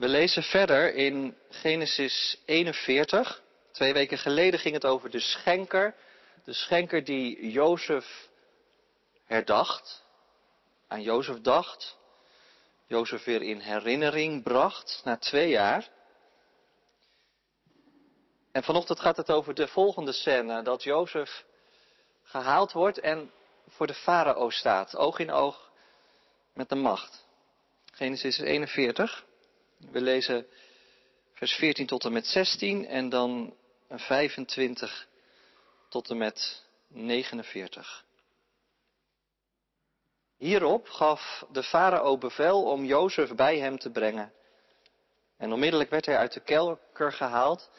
We lezen verder in Genesis 41. Twee weken geleden ging het over de schenker. De schenker die Jozef herdacht, aan Jozef dacht, Jozef weer in herinnering bracht na twee jaar. En vanochtend gaat het over de volgende scène, dat Jozef gehaald wordt en voor de farao staat, oog in oog met de macht. Genesis 41. We lezen vers 14 tot en met 16 en dan 25 tot en met 49. Hierop gaf de farao bevel om Jozef bij hem te brengen. En onmiddellijk werd hij uit de kelker gehaald.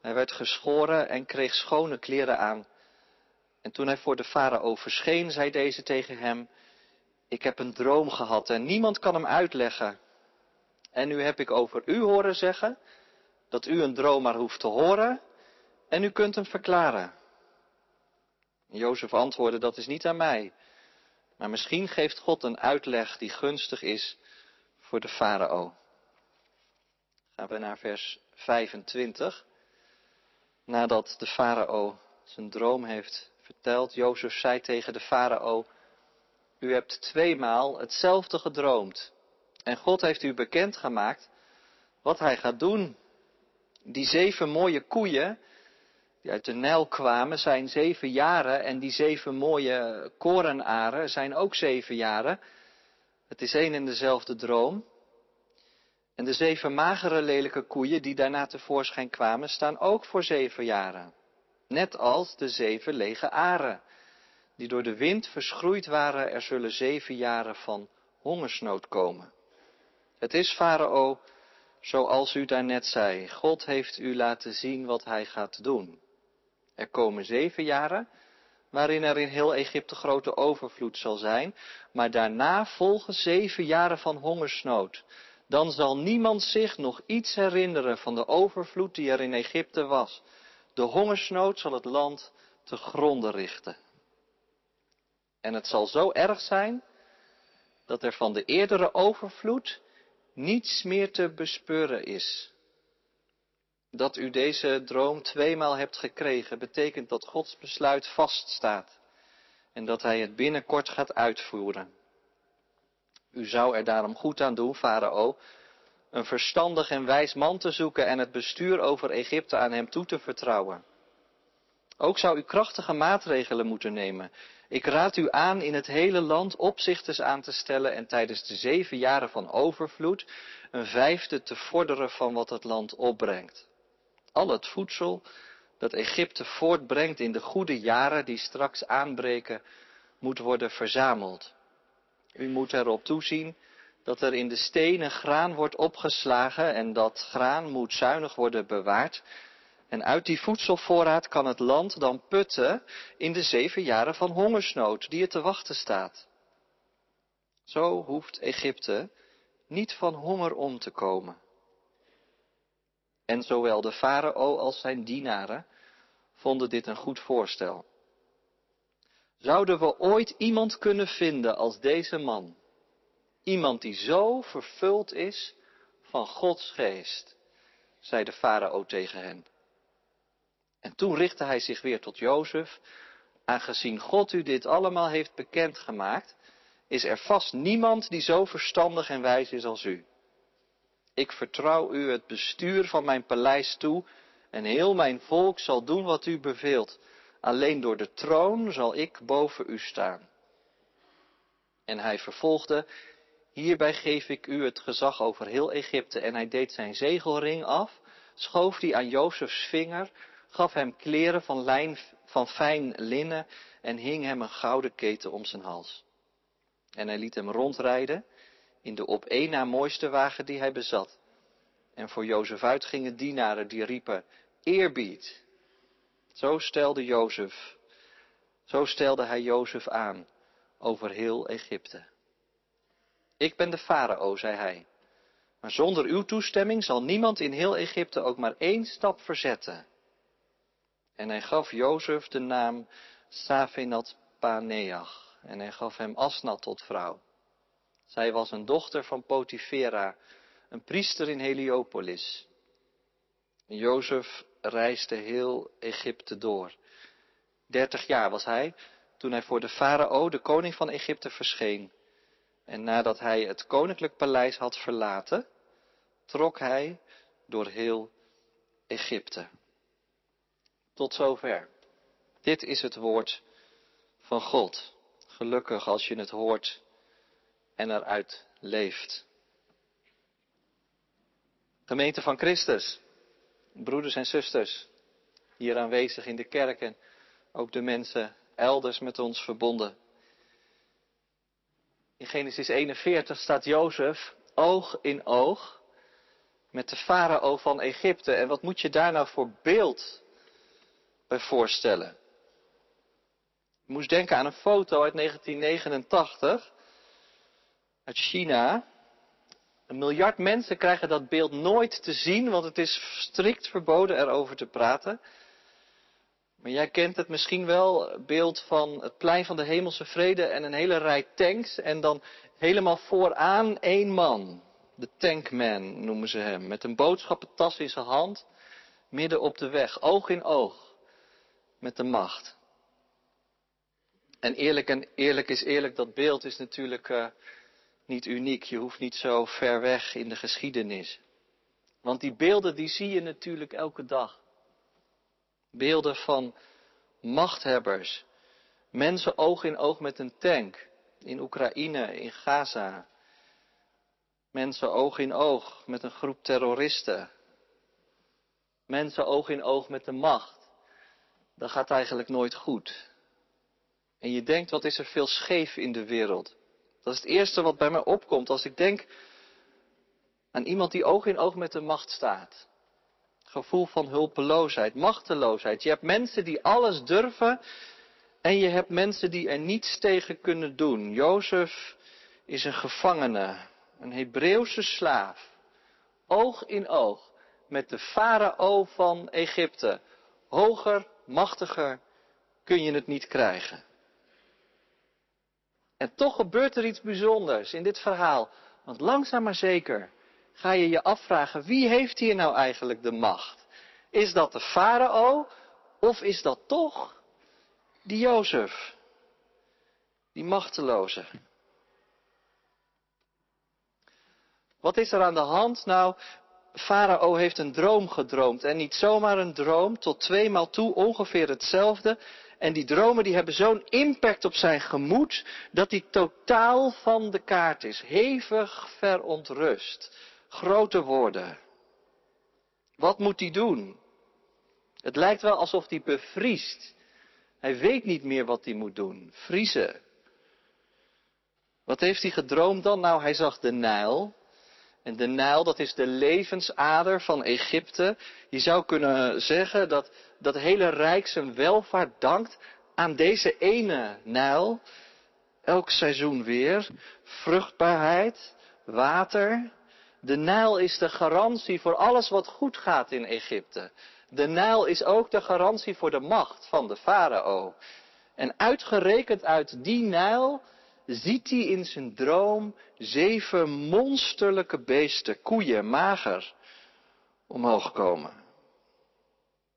Hij werd geschoren en kreeg schone kleren aan. En toen hij voor de farao verscheen, zei deze tegen hem, ik heb een droom gehad en niemand kan hem uitleggen. En nu heb ik over u horen zeggen dat u een droom maar hoeft te horen en u kunt hem verklaren. Jozef antwoordde, dat is niet aan mij. Maar misschien geeft God een uitleg die gunstig is voor de farao. Gaan we naar vers 25. Nadat de farao zijn droom heeft verteld, Jozef zei tegen de farao, u hebt tweemaal hetzelfde gedroomd. En God heeft u bekendgemaakt wat hij gaat doen. Die zeven mooie koeien die uit de Nijl kwamen zijn zeven jaren en die zeven mooie korenaren zijn ook zeven jaren. Het is één en dezelfde droom. En de zeven magere lelijke koeien die daarna tevoorschijn kwamen staan ook voor zeven jaren. Net als de zeven lege aren die door de wind verschroeid waren, er zullen zeven jaren van hongersnood komen. Het is, Farao, zoals u daarnet zei, God heeft u laten zien wat hij gaat doen. Er komen zeven jaren waarin er in heel Egypte grote overvloed zal zijn, maar daarna volgen zeven jaren van hongersnood. Dan zal niemand zich nog iets herinneren van de overvloed die er in Egypte was. De hongersnood zal het land te gronden richten. En het zal zo erg zijn dat er van de eerdere overvloed niets meer te bespeuren is. Dat u deze droom tweemaal hebt gekregen, betekent dat Gods besluit vaststaat en dat Hij het binnenkort gaat uitvoeren. U zou er daarom goed aan doen, Farao, een verstandig en wijs man te zoeken en het bestuur over Egypte aan hem toe te vertrouwen. Ook zou u krachtige maatregelen moeten nemen. Ik raad u aan in het hele land opzichters aan te stellen en tijdens de zeven jaren van overvloed een vijfde te vorderen van wat het land opbrengt. Al het voedsel dat Egypte voortbrengt in de goede jaren die straks aanbreken, moet worden verzameld. U moet erop toezien dat er in de stenen graan wordt opgeslagen en dat graan moet zuinig worden bewaard. En uit die voedselvoorraad kan het land dan putten in de zeven jaren van hongersnood die er te wachten staat. Zo hoeft Egypte niet van honger om te komen. En zowel de farao als zijn dienaren vonden dit een goed voorstel. Zouden we ooit iemand kunnen vinden als deze man? Iemand die zo vervuld is van Gods geest, zei de farao tegen hen. En toen richtte hij zich weer tot Jozef. Aangezien God u dit allemaal heeft bekendgemaakt, is er vast niemand die zo verstandig en wijs is als u. Ik vertrouw u het bestuur van mijn paleis toe en heel mijn volk zal doen wat u beveelt. Alleen door de troon zal ik boven u staan. En hij vervolgde, hierbij geef ik u het gezag over heel Egypte. En hij deed zijn zegelring af, schoof die aan Jozefs vinger, gaf hem kleren van, lijn, van fijn linnen en hing hem een gouden keten om zijn hals. En hij liet hem rondrijden in de op één na mooiste wagen die hij bezat. En voor Jozef uit gingen dienaren die riepen, eerbied. Zo stelde Jozef, zo stelde hij Jozef aan over heel Egypte. Ik ben de farao, zei hij. Maar zonder uw toestemming zal niemand in heel Egypte ook maar één stap verzetten. En hij gaf Jozef de naam Safenat Paneach. En hij gaf hem Asnat tot vrouw. Zij was een dochter van Potifera, een priester in Heliopolis. Jozef reisde heel Egypte door. Dertig jaar was hij toen hij voor de farao, de koning van Egypte, verscheen. En nadat hij het koninklijk paleis had verlaten, trok hij door heel Egypte. Tot zover. Dit is het woord van God. Gelukkig als je het hoort en eruit leeft. Gemeente van Christus, broeders en zusters, hier aanwezig in de kerk en ook de mensen elders met ons verbonden. In Genesis 41 staat Jozef oog in oog met de farao van Egypte. En wat moet je daar nou voor beeld voorstellen? Je moest denken aan een foto uit 1989 uit China. Een miljard mensen krijgen dat beeld nooit te zien, want het is strikt verboden erover te praten. Maar jij kent het misschien wel, beeld van het plein van de hemelse vrede en een hele rij tanks en dan helemaal vooraan één man. De tankman noemen ze hem, met een boodschappentas in zijn hand, midden op de weg, oog in oog met de macht. En eerlijk, en eerlijk is eerlijk, dat beeld is natuurlijk uh, niet uniek. Je hoeft niet zo ver weg in de geschiedenis. Want die beelden die zie je natuurlijk elke dag. Beelden van machthebbers. Mensen oog in oog met een tank. In Oekraïne, in Gaza. Mensen oog in oog met een groep terroristen. Mensen oog in oog met de macht. Dat gaat eigenlijk nooit goed. En je denkt, wat is er veel scheef in de wereld? Dat is het eerste wat bij mij opkomt als ik denk aan iemand die oog in oog met de macht staat. Gevoel van hulpeloosheid, machteloosheid. Je hebt mensen die alles durven en je hebt mensen die er niets tegen kunnen doen. Jozef is een gevangene, een Hebreeuwse slaaf. Oog in oog met de farao van Egypte. Hoger, machtiger kun je het niet krijgen. En toch gebeurt er iets bijzonders in dit verhaal. Want langzaam maar zeker ga je je afvragen, wie heeft hier nou eigenlijk de macht? Is dat de farao of is dat toch die Jozef? Die machteloze. Wat is er aan de hand? Nou, Farao heeft een droom gedroomd. En niet zomaar een droom, tot tweemaal toe ongeveer hetzelfde. En die dromen die hebben zo'n impact op zijn gemoed dat hij totaal van de kaart is. Hevig verontrust. Grote woorden. Wat moet hij doen? Het lijkt wel alsof hij bevriest. Hij weet niet meer wat hij moet doen. Vriezen. Wat heeft hij gedroomd dan? Nou, hij zag de Nijl. En de Nijl, dat is de levensader van Egypte. Je zou kunnen zeggen dat dat hele rijk zijn welvaart dankt aan deze ene Nijl. Elk seizoen weer. Vruchtbaarheid, water. De Nijl is de garantie voor alles wat goed gaat in Egypte. De Nijl is ook de garantie voor de macht van de farao. En uitgerekend uit die Nijl ziet hij in zijn droom zeven monsterlijke beesten, koeien, mager, omhoog komen.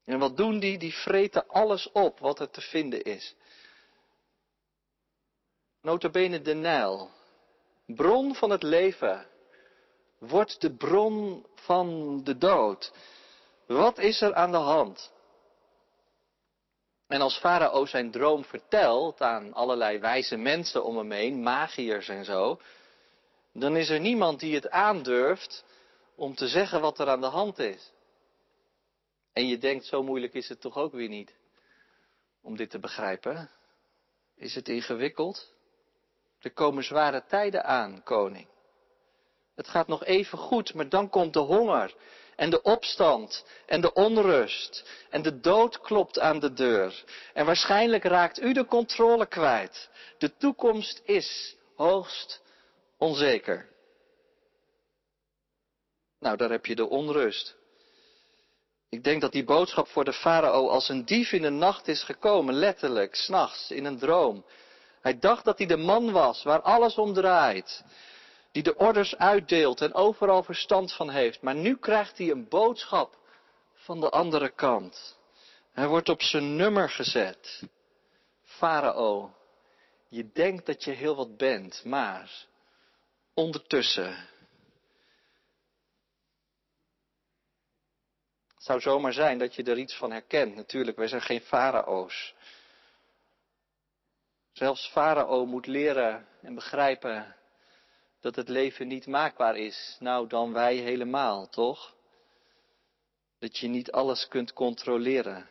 En wat doen die? Die vreten alles op wat er te vinden is. Notabene de Nijl, bron van het leven, wordt de bron van de dood. Wat is er aan de hand? En als Farao zijn droom vertelt aan allerlei wijze mensen om hem heen, magiërs en zo, dan is er niemand die het aandurft om te zeggen wat er aan de hand is. En je denkt, zo moeilijk is het toch ook weer niet om dit te begrijpen? Is het ingewikkeld? Er komen zware tijden aan, koning. Het gaat nog even goed, maar dan komt de honger en de opstand en de onrust en de dood klopt aan de deur. En waarschijnlijk raakt u de controle kwijt. De toekomst is hoogst onzeker. Nou, daar heb je de onrust. Ik denk dat die boodschap voor de farao als een dief in de nacht is gekomen, letterlijk, s'nachts, in een droom. Hij dacht dat hij de man was waar alles om draait. Die de orders uitdeelt en overal verstand van heeft. Maar nu krijgt hij een boodschap van de andere kant. Hij wordt op zijn nummer gezet. Farao, je denkt dat je heel wat bent, maar ondertussen. Het zou zomaar zijn dat je er iets van herkent. Natuurlijk, wij zijn geen farao's. Zelfs farao moet leren en begrijpen dat het leven niet maakbaar is. Nou, dan wij helemaal, toch? Dat je niet alles kunt controleren.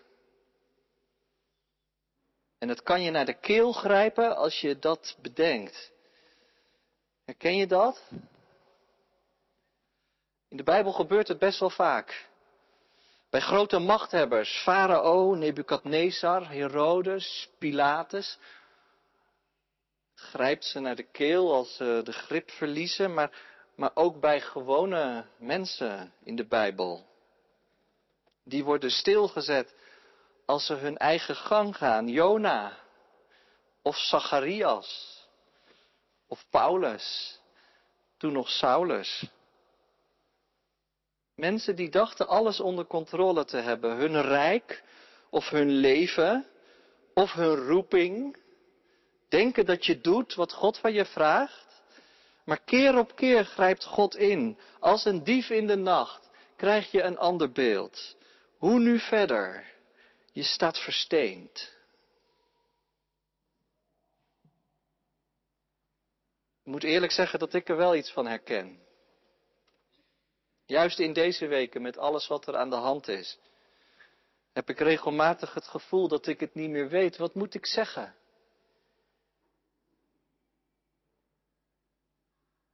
En het kan je naar de keel grijpen als je dat bedenkt. Herken je dat? In de Bijbel gebeurt het best wel vaak. Bij grote machthebbers, Farao, Nebukadnezar, Herodes, Pilatus, grijpt ze naar de keel als ze de grip verliezen, maar, maar ook bij gewone mensen in de Bijbel. Die worden stilgezet als ze hun eigen gang gaan. Jona of Zacharias of Paulus, toen nog Saulus. Mensen die dachten alles onder controle te hebben, hun rijk of hun leven of hun roeping. Denken dat je doet wat God van je vraagt. Maar keer op keer grijpt God in. Als een dief in de nacht krijg je een ander beeld. Hoe nu verder? Je staat versteend. Ik moet eerlijk zeggen dat ik er wel iets van herken. Juist in deze weken, met alles wat er aan de hand is, heb ik regelmatig het gevoel dat ik het niet meer weet. Wat moet ik zeggen?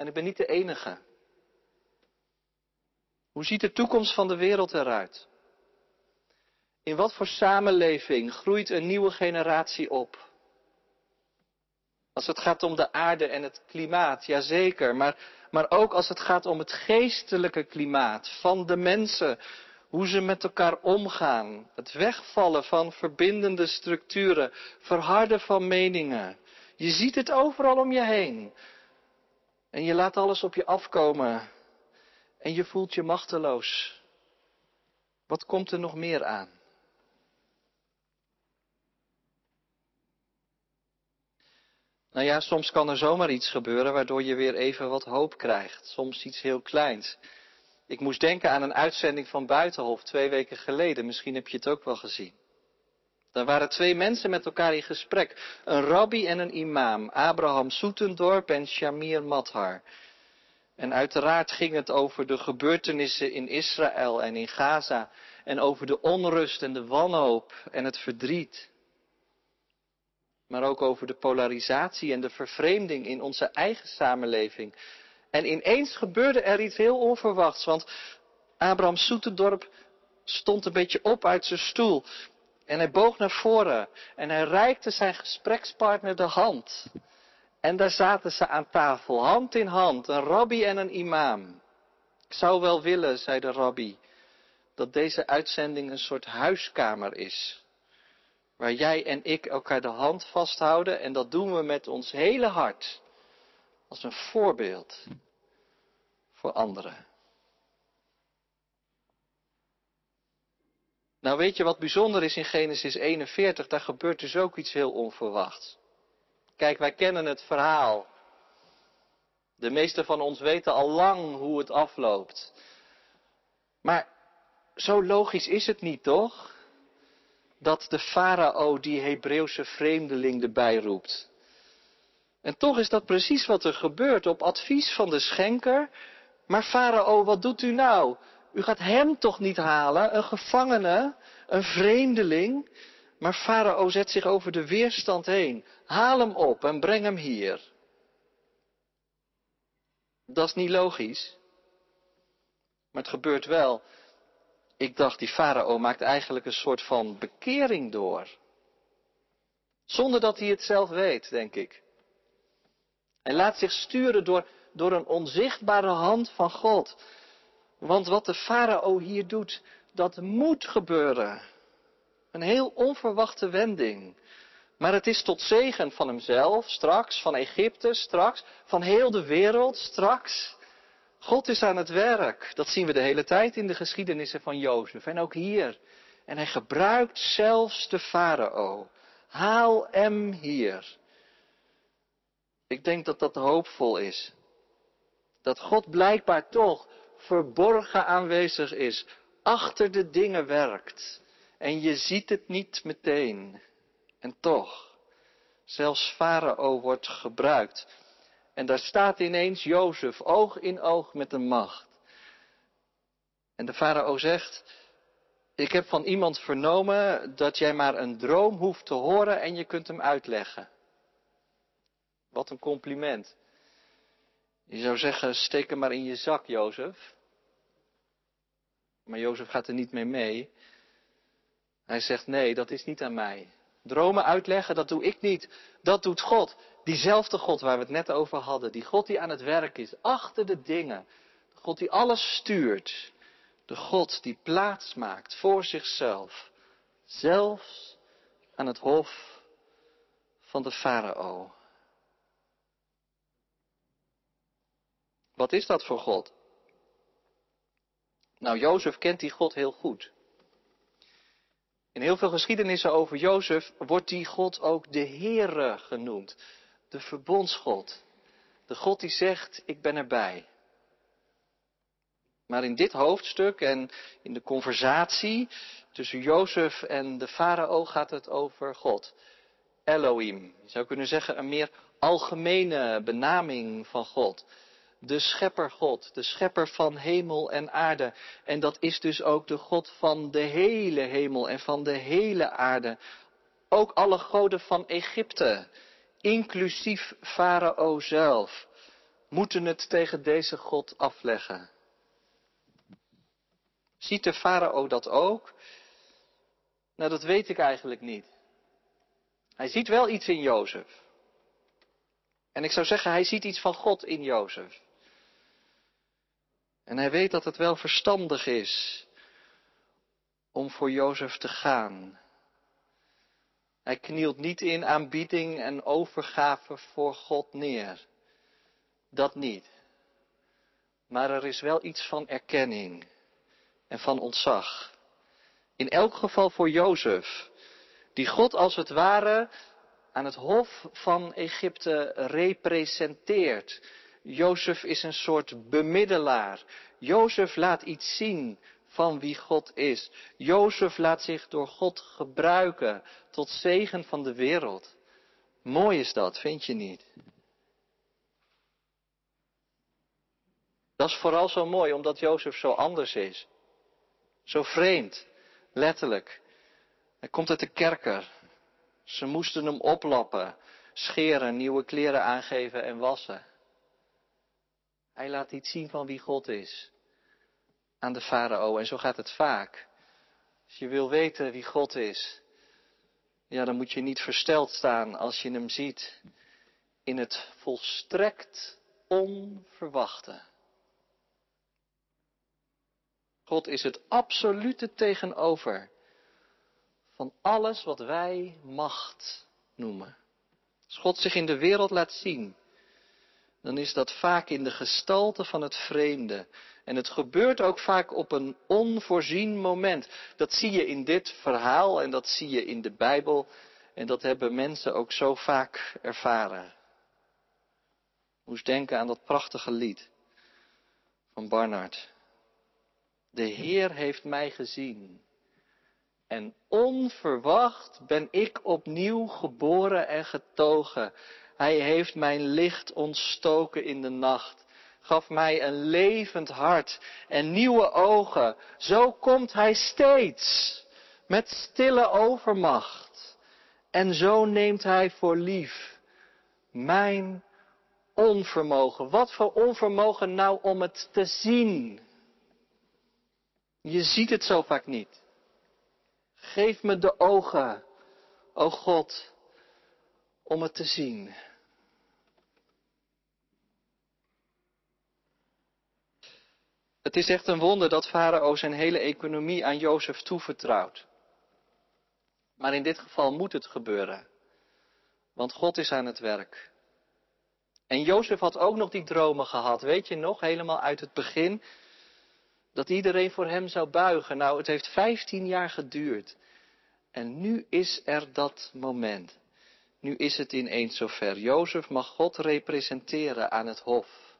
En ik ben niet de enige. Hoe ziet de toekomst van de wereld eruit? In wat voor samenleving groeit een nieuwe generatie op? Als het gaat om de aarde en het klimaat, jazeker. Maar, maar ook als het gaat om het geestelijke klimaat van de mensen. Hoe ze met elkaar omgaan. Het wegvallen van verbindende structuren. Verharden van meningen. Je ziet het overal om je heen. En je laat alles op je afkomen. En je voelt je machteloos. Wat komt er nog meer aan? Nou ja, soms kan er zomaar iets gebeuren waardoor je weer even wat hoop krijgt. Soms iets heel kleins. Ik moest denken aan een uitzending van Buitenhof twee weken geleden. Misschien heb je het ook wel gezien. Daar waren twee mensen met elkaar in gesprek. Een rabbi en een imam. Abraham Soetendorp en Shamir Mathar. En uiteraard ging het over de gebeurtenissen in Israël en in Gaza. En over de onrust en de wanhoop en het verdriet maar ook over de polarisatie en de vervreemding in onze eigen samenleving. En ineens gebeurde er iets heel onverwachts, want Abraham Soetendorp stond een beetje op uit zijn stoel. En hij boog naar voren en hij reikte zijn gesprekspartner de hand. En daar zaten ze aan tafel, hand in hand, een rabbi en een imam. Ik zou wel willen, zei de rabbi, dat deze uitzending een soort huiskamer is. Waar jij en ik elkaar de hand vasthouden en dat doen we met ons hele hart. Als een voorbeeld voor anderen. Nou weet je wat bijzonder is in Genesis 41? Daar gebeurt dus ook iets heel onverwachts. Kijk, wij kennen het verhaal. De meeste van ons weten al lang hoe het afloopt. Maar zo logisch is het niet, toch? dat de farao die Hebreeuwse vreemdeling erbij roept. En toch is dat precies wat er gebeurt op advies van de schenker. Maar farao, wat doet u nou? U gaat hem toch niet halen, een gevangene, een vreemdeling? Maar farao zet zich over de weerstand heen. Haal hem op en breng hem hier. Dat is niet logisch. Maar het gebeurt wel. Ik dacht, die farao maakt eigenlijk een soort van bekering door. Zonder dat hij het zelf weet, denk ik. Hij laat zich sturen door, door een onzichtbare hand van God. Want wat de farao hier doet, dat moet gebeuren. Een heel onverwachte wending. Maar het is tot zegen van hemzelf, straks, van Egypte, straks, van heel de wereld, straks. God is aan het werk. Dat zien we de hele tijd in de geschiedenissen van Jozef en ook hier. En hij gebruikt zelfs de farao. Haal hem hier. Ik denk dat dat hoopvol is. Dat God blijkbaar toch verborgen aanwezig is, achter de dingen werkt. En je ziet het niet meteen. En toch, zelfs Farao wordt gebruikt. En daar staat ineens Jozef oog in oog met de macht. En de farao zegt, ik heb van iemand vernomen dat jij maar een droom hoeft te horen en je kunt hem uitleggen. Wat een compliment. Je zou zeggen, steek hem maar in je zak, Jozef. Maar Jozef gaat er niet mee mee. Hij zegt, nee, dat is niet aan mij. Dromen uitleggen, dat doe ik niet. Dat doet God. Diezelfde God waar we het net over hadden. Die God die aan het werk is, achter de dingen. De God die alles stuurt. De God die plaats maakt voor zichzelf. Zelfs aan het hof van de farao. Wat is dat voor God? Nou, Jozef kent die God heel goed. In heel veel geschiedenissen over Jozef wordt die God ook de Heere genoemd. De verbondsgod. De God die zegt, ik ben erbij. Maar in dit hoofdstuk en in de conversatie tussen Jozef en de farao gaat het over God. Elohim. Je zou kunnen zeggen een meer algemene benaming van God de schepper God, de schepper van hemel en aarde. En dat is dus ook de God van de hele hemel en van de hele aarde. Ook alle goden van Egypte, inclusief Farao zelf, moeten het tegen deze God afleggen. Ziet de Farao dat ook? Nou, dat weet ik eigenlijk niet. Hij ziet wel iets in Jozef. En ik zou zeggen, hij ziet iets van God in Jozef. En hij weet dat het wel verstandig is om voor Jozef te gaan. Hij knielt niet in aanbieding en overgave voor God neer. Dat niet. Maar er is wel iets van erkenning en van ontzag. In elk geval voor Jozef, die God als het ware aan het hof van Egypte representeert. Jozef is een soort bemiddelaar. Jozef laat iets zien van wie God is. Jozef laat zich door God gebruiken tot zegen van de wereld. Mooi is dat, vind je niet? Dat is vooral zo mooi omdat Jozef zo anders is. Zo vreemd, letterlijk. Hij komt uit de kerker. Ze moesten hem oplappen, scheren, nieuwe kleren aangeven en wassen. Hij laat iets zien van wie God is aan de farao. En zo gaat het vaak. Als je wil weten wie God is, ja, dan moet je niet versteld staan als je hem ziet in het volstrekt onverwachte. God is het absolute tegenover van alles wat wij macht noemen. Als God zich in de wereld laat zien, dan is dat vaak in de gestalte van het vreemde. En het gebeurt ook vaak op een onvoorzien moment. Dat zie je in dit verhaal en dat zie je in de Bijbel. En dat hebben mensen ook zo vaak ervaren. Moest denken aan dat prachtige lied van Barnard. De Heer heeft mij gezien. En onverwacht ben ik opnieuw geboren en getogen. Hij heeft mijn licht ontstoken in de nacht, gaf mij een levend hart en nieuwe ogen. Zo komt Hij steeds met stille overmacht. En zo neemt Hij voor lief mijn onvermogen. Wat voor onvermogen nou om het te zien? Je ziet het zo vaak niet. Geef me de ogen, o God, om het te zien. Het is echt een wonder dat Farao zijn hele economie aan Jozef toevertrouwt. Maar in dit geval moet het gebeuren. Want God is aan het werk. En Jozef had ook nog die dromen gehad, weet je nog, helemaal uit het begin. Dat iedereen voor hem zou buigen. Nou, het heeft vijftien jaar geduurd. En nu is er dat moment. Nu is het ineens zover. Jozef mag God representeren aan het hof.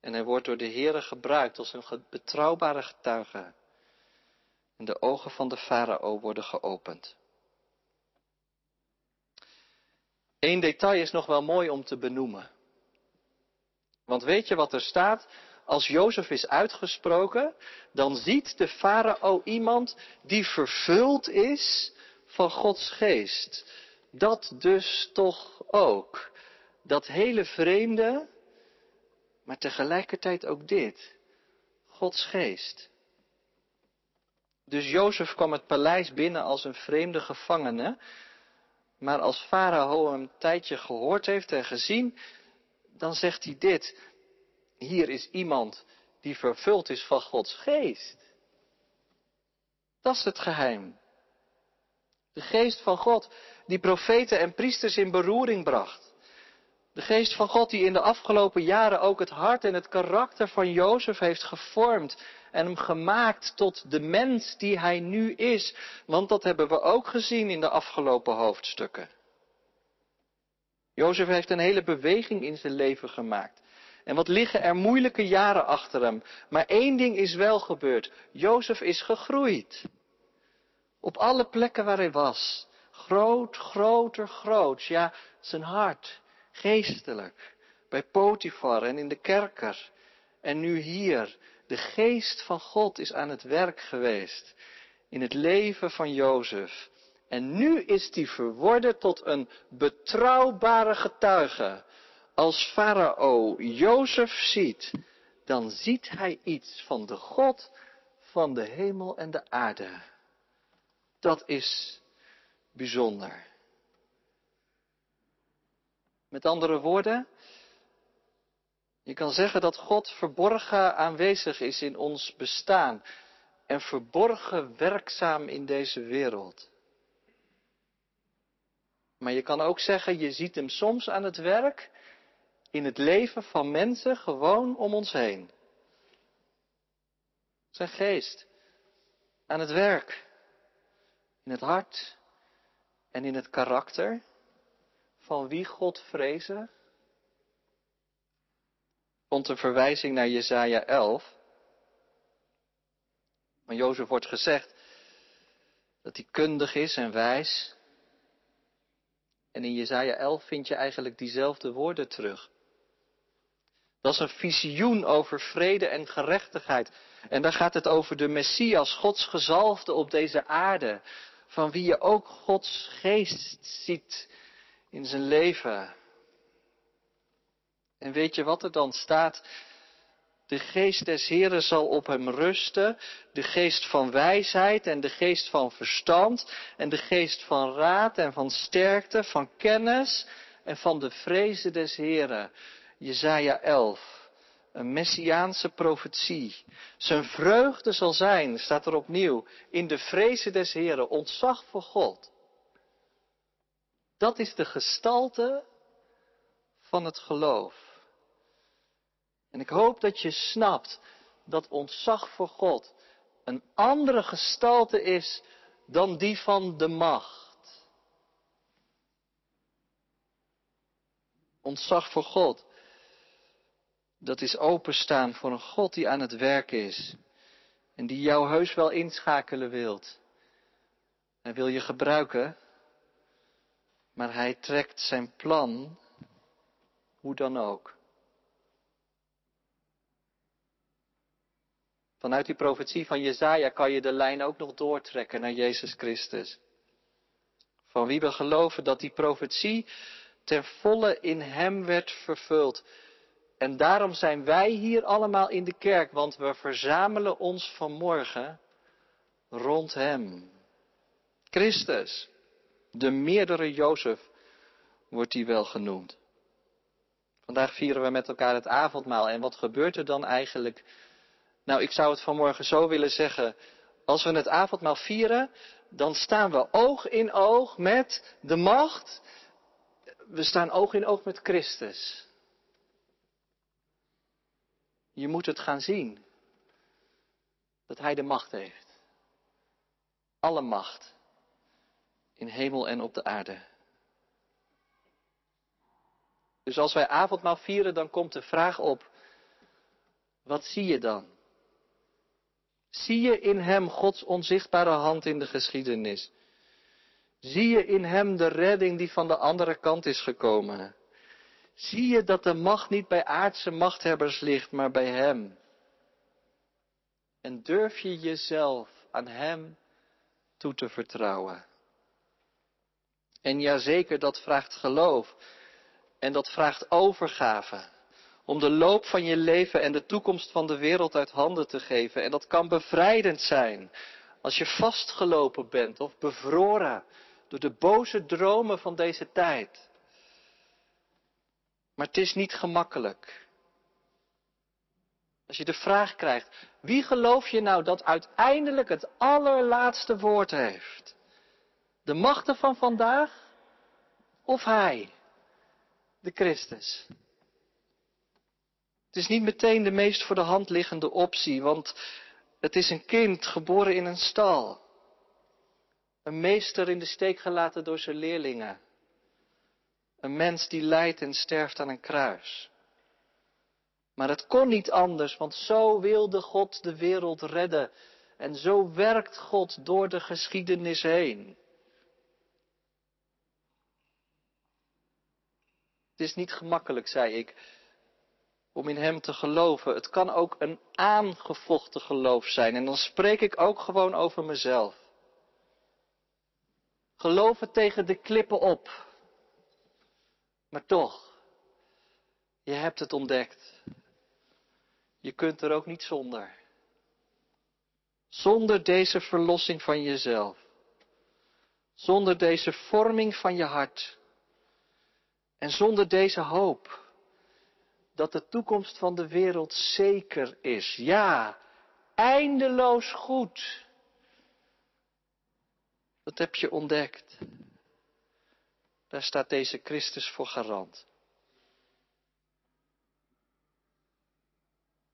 En hij wordt door de Heere gebruikt als een betrouwbare getuige. En de ogen van de farao worden geopend. Eén detail is nog wel mooi om te benoemen. Want weet je wat er staat? Als Jozef is uitgesproken, dan ziet de farao iemand die vervuld is van Gods geest. Dat dus toch ook. Dat hele vreemde, maar tegelijkertijd ook dit. Gods geest. Dus Jozef kwam het paleis binnen als een vreemde gevangene. Maar als Farao hem een tijdje gehoord heeft en gezien, dan zegt hij dit. Hier is iemand die vervuld is van Gods geest. Dat is het geheim. De geest van God die profeten en priesters in beroering bracht. De geest van God die in de afgelopen jaren ook het hart en het karakter van Jozef heeft gevormd en hem gemaakt tot de mens die hij nu is. Want dat hebben we ook gezien in de afgelopen hoofdstukken. Jozef heeft een hele beweging in zijn leven gemaakt. En wat liggen er moeilijke jaren achter hem. Maar één ding is wel gebeurd. Jozef is gegroeid. Op alle plekken waar hij was. Groot, groter, groot. Ja, zijn hart. Geestelijk. Bij Potifar en in de kerker. En nu hier. De geest van God is aan het werk geweest. In het leven van Jozef. En nu is hij verworden tot een betrouwbare getuige. Als Farao Jozef ziet, dan ziet hij iets van de God van de hemel en de aarde. Dat is bijzonder. Met andere woorden, je kan zeggen dat God verborgen aanwezig is in ons bestaan en verborgen werkzaam in deze wereld. Maar je kan ook zeggen, je ziet hem soms aan het werk in het leven van mensen gewoon om ons heen. Zijn geest aan het werk in het hart en in het karakter van wie God vrezen. Komt een verwijzing naar Jesaja 11. Van Jozef wordt gezegd dat hij kundig is en wijs. En in Jesaja 11 vind je eigenlijk diezelfde woorden terug. Dat is een visioen over vrede en gerechtigheid. En daar gaat het over de Messias, Gods gezalfde op deze aarde. Van wie je ook Gods geest ziet in zijn leven. En weet je wat er dan staat? De geest des Heren zal op hem rusten, de geest van wijsheid en de geest van verstand en de geest van raad en van sterkte, van kennis en van de vrezen des Heren. Jezaja 11, een messiaanse profetie. Zijn vreugde zal zijn, staat er opnieuw, in de vrezen des Heren, ontzag voor God. Dat is de gestalte van het geloof. En ik hoop dat je snapt dat ontzag voor God een andere gestalte is dan die van de macht. Ontzag voor God, dat is openstaan voor een God die aan het werk is en die jou heus wel inschakelen wilt. Hij wil je gebruiken, maar hij trekt zijn plan hoe dan ook. Vanuit die profetie van Jezaja kan je de lijn ook nog doortrekken naar Jezus Christus. Van wie we geloven dat die profetie ten volle in Hem werd vervuld. En daarom zijn wij hier allemaal in de kerk, want we verzamelen ons vanmorgen rond Hem. Christus, de meerdere Jozef, wordt hij wel genoemd. Vandaag vieren we met elkaar het avondmaal. En wat gebeurt er dan eigenlijk nou, ik zou het vanmorgen zo willen zeggen. Als we het avondmaal vieren, dan staan we oog in oog met de macht we staan oog in oog met Christus. Je moet het gaan zien. Dat Hij de macht heeft. Alle macht. In hemel en op de aarde. Dus als wij avondmaal vieren, dan komt de vraag op. Wat zie je dan? Zie je in Hem Gods onzichtbare hand in de geschiedenis? Zie je in Hem de redding die van de andere kant is gekomen? Zie je dat de macht niet bij aardse machthebbers ligt, maar bij Hem? En durf je jezelf aan Hem toe te vertrouwen? En ja, zeker, dat vraagt geloof. En dat vraagt overgave. Om de loop van je leven en de toekomst van de wereld uit handen te geven. En dat kan bevrijdend zijn. Als je vastgelopen bent of bevroren door de boze dromen van deze tijd. Maar het is niet gemakkelijk. Als je de vraag krijgt, wie geloof je nou dat uiteindelijk het allerlaatste woord heeft? De machten van vandaag of hij, de Christus? Het is niet meteen de meest voor de hand liggende optie, want het is een kind geboren in een stal. Een meester in de steek gelaten door zijn leerlingen. Een mens die lijdt en sterft aan een kruis. Maar het kon niet anders, want zo wilde God de wereld redden. En zo werkt God door de geschiedenis heen. Het is niet gemakkelijk, zei ik, om in Hem te geloven. Het kan ook een aangevochten geloof zijn. En dan spreek ik ook gewoon over mezelf. Geloven tegen de klippen op. Maar toch, je hebt het ontdekt. Je kunt er ook niet zonder. Zonder deze verlossing van jezelf. Zonder deze vorming van je hart. En zonder deze hoop dat de toekomst van de wereld zeker is. Ja, eindeloos goed. Dat heb je ontdekt. Daar staat deze Christus voor garant.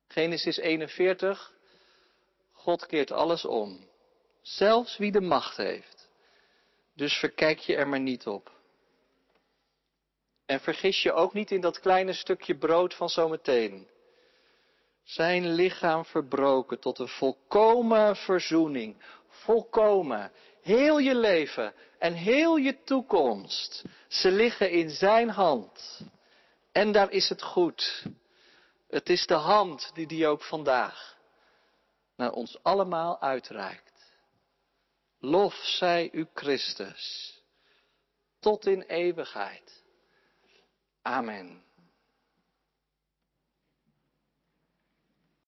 Genesis 41. God keert alles om. Zelfs wie de macht heeft. Dus verkijk je er maar niet op. En vergis je ook niet in dat kleine stukje brood van zometeen. Zijn lichaam verbroken tot een volkomen verzoening. Volkomen. Heel je leven en heel je toekomst. Ze liggen in zijn hand. En daar is het goed. Het is de hand die die ook vandaag naar ons allemaal uitreikt. Lof zij u Christus. Tot in eeuwigheid. Amen.